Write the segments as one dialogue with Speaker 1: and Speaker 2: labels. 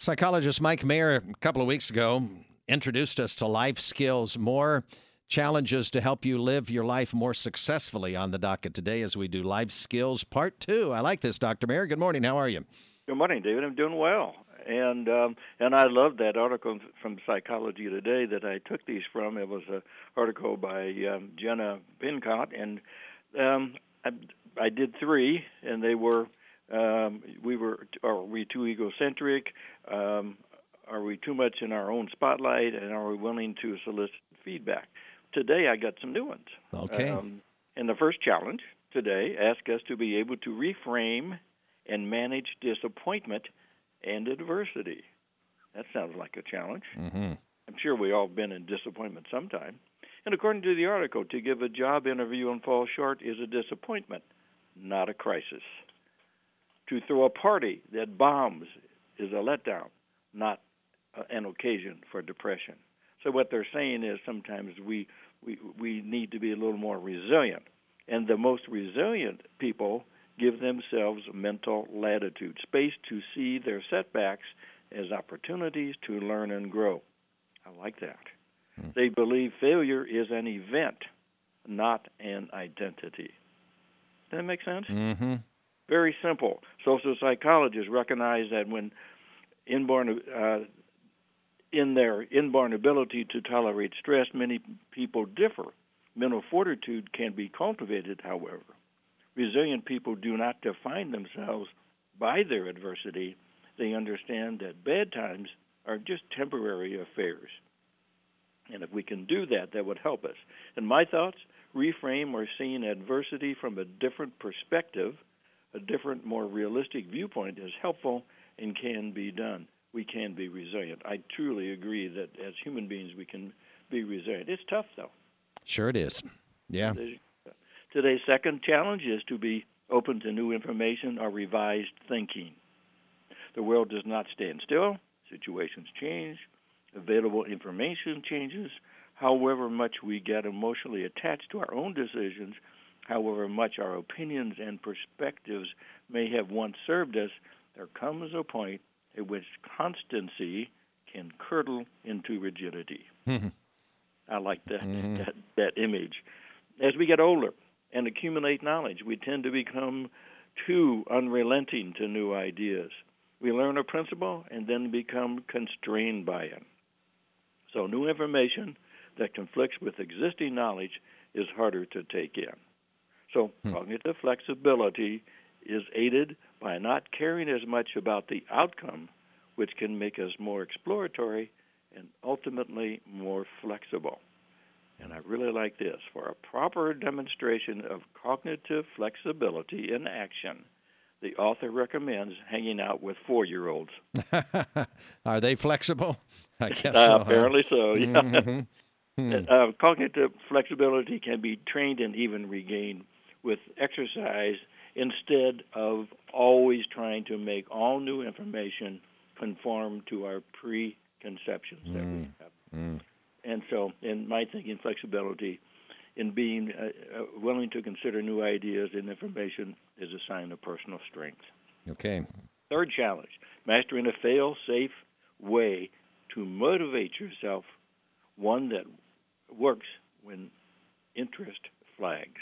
Speaker 1: Psychologist Mike Mayer, a couple of weeks ago, introduced us to life skills, more challenges to help you live your life more successfully on the docket today as we do life skills part two. I like this, Dr. Mayer. Good morning. How are you?
Speaker 2: Good morning, David. I'm doing well. And um, and I love that article from Psychology Today that I took these from. It was an article by um, Jena Pincott, and um, I, I did three, and they were um, we were are we too egocentric? Um, are we too much in our own spotlight? And are we willing to solicit feedback? Today, I got some new ones.
Speaker 1: Okay. Um,
Speaker 2: and the first challenge today asked us to be able to reframe and manage disappointment and adversity. That sounds like a challenge.
Speaker 1: Mm-hmm.
Speaker 2: I'm sure we all been in disappointment sometime. And according to the article, to give a job interview and fall short is a disappointment, not a crisis. To throw a party that bombs is a letdown, not an occasion for depression. So what they're saying is sometimes we we we need to be a little more resilient, and the most resilient people give themselves mental latitude, space to see their setbacks as opportunities to learn and grow. I like that. Mm. They believe failure is an event, not an identity. Does that make sense?
Speaker 1: Mm-hmm.
Speaker 2: Very simple. Social psychologists recognize that when inborn uh, in their inborn ability to tolerate stress, many people differ. Mental fortitude can be cultivated, however. Resilient people do not define themselves by their adversity. They understand that bad times are just temporary affairs. And if we can do that, that would help us. And my thoughts reframe or seeing adversity from a different perspective, a different, more realistic viewpoint is helpful and can be done. We can be resilient. I truly agree that as human beings, we can be resilient. It's tough, though.
Speaker 1: Sure, it is. Yeah.
Speaker 2: Today's second challenge is to be open to new information or revised thinking. The world does not stand still, situations change, available information changes. However much we get emotionally attached to our own decisions, however much our opinions and perspectives may have once served us, there comes a point at which constancy can curdle into rigidity.
Speaker 1: Mm-hmm.
Speaker 2: I like that,
Speaker 1: mm-hmm.
Speaker 2: that that image. As we get older, and accumulate knowledge. We tend to become too unrelenting to new ideas. We learn a principle and then become constrained by it. So, new information that conflicts with existing knowledge is harder to take in. So, hmm. cognitive flexibility is aided by not caring as much about the outcome, which can make us more exploratory and ultimately more flexible. And I really like this for a proper demonstration of cognitive flexibility in action. The author recommends hanging out with four year olds.
Speaker 1: Are they flexible? I guess
Speaker 2: uh,
Speaker 1: so,
Speaker 2: Apparently
Speaker 1: huh?
Speaker 2: so, yeah.
Speaker 1: Mm-hmm.
Speaker 2: Hmm. Uh, cognitive flexibility can be trained and even regained with exercise instead of always trying to make all new information conform to our preconceptions mm. that we
Speaker 1: mm.
Speaker 2: have.
Speaker 1: Mm.
Speaker 2: And so, in my thinking, flexibility in being uh, uh, willing to consider new ideas and information is a sign of personal strength.
Speaker 1: Okay.
Speaker 2: Third challenge mastering a fail safe way to motivate yourself, one that works when interest flags.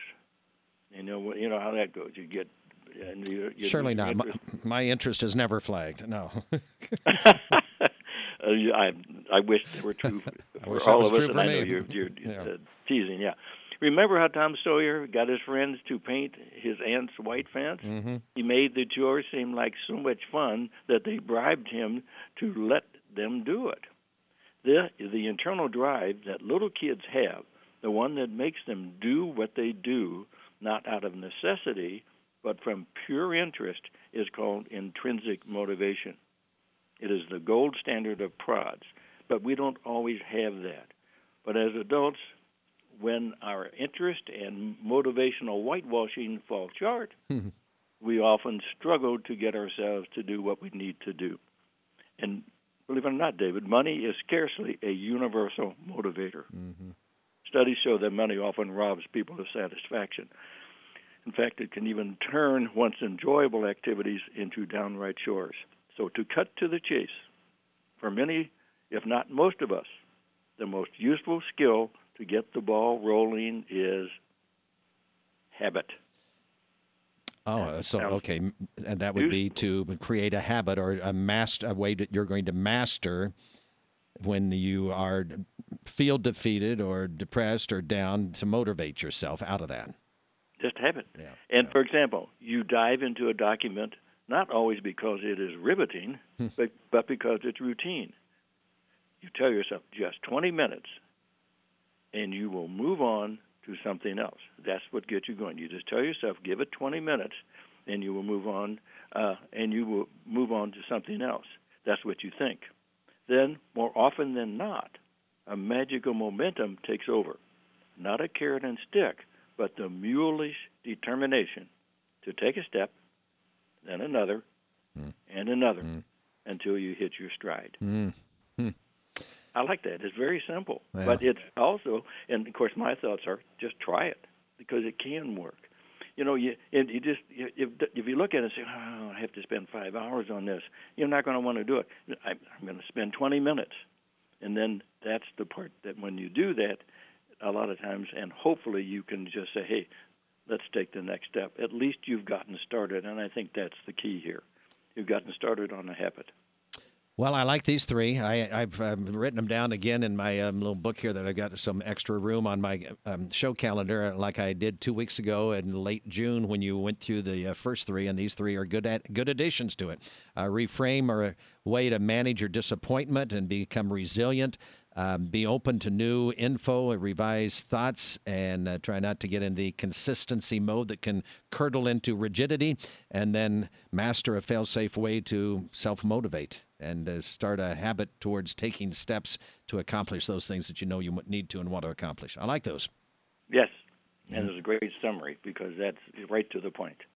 Speaker 2: You know, you know how that goes. You get and you, you
Speaker 1: Surely not. My, my, interest has never flagged. No.
Speaker 2: Uh, I I wish they were true
Speaker 1: for
Speaker 2: all of us,
Speaker 1: and
Speaker 2: I
Speaker 1: know
Speaker 2: you're, you're yeah. uh, teasing. Yeah. Remember how Tom Sawyer got his friends to paint his aunt's white fence?
Speaker 1: Mm-hmm.
Speaker 2: He made the chore seem like so much fun that they bribed him to let them do it. The, the internal drive that little kids have, the one that makes them do what they do, not out of necessity, but from pure interest, is called intrinsic motivation. It is the gold standard of prods, but we don't always have that. But as adults, when our interest and motivational whitewashing fall short, we often struggle to get ourselves to do what we need to do. And believe it or not, David, money is scarcely a universal motivator.
Speaker 1: Mm-hmm.
Speaker 2: Studies show that money often robs people of satisfaction. In fact, it can even turn once enjoyable activities into downright chores. So, to cut to the chase, for many, if not most of us, the most useful skill to get the ball rolling is habit.
Speaker 1: Oh, so okay, and that would be to create a habit or a master a way that you're going to master when you are feel defeated or depressed or down to motivate yourself out of that.
Speaker 2: Just habit.
Speaker 1: Yeah.
Speaker 2: And
Speaker 1: yeah.
Speaker 2: for example, you dive into a document not always because it is riveting,
Speaker 1: Hmm.
Speaker 2: but but because it's routine. You tell yourself just 20 minutes, and you will move on to something else. That's what gets you going. You just tell yourself, give it 20 minutes, and you will move on, uh, and you will move on to something else. That's what you think. Then, more often than not, a magical momentum takes over. Not a carrot and stick, but the mulish determination to take a step, then another,
Speaker 1: Mm.
Speaker 2: and another,
Speaker 1: Mm.
Speaker 2: until you hit your stride.
Speaker 1: Mm.
Speaker 2: I like that. It's very simple,
Speaker 1: Yeah.
Speaker 2: but it's also, and of course, my thoughts are just try it because it can work. You know, you and you just you, if if you look at it and say, oh, I have to spend five hours on this, you're not going to want to do it. I, I'm going to spend 20 minutes, and then that's the part that when you do that, a lot of times, and hopefully you can just say, hey, let's take the next step. At least you've gotten started, and I think that's the key here. You've gotten started on a habit.
Speaker 1: Well, I like these three. I, I've um, written them down again in my um, little book here that I've got some extra room on my um, show calendar, like I did two weeks ago in late June when you went through the uh, first three, and these three are good at, good additions to it. Uh, reframe or a way to manage your disappointment and become resilient. Um, be open to new info, revise thoughts, and uh, try not to get in the consistency mode that can curdle into rigidity. And then master a fail-safe way to self-motivate and uh, start a habit towards taking steps to accomplish those things that you know you need to and want to accomplish. I like those.
Speaker 2: Yes, and it's a great summary because that's right to the point.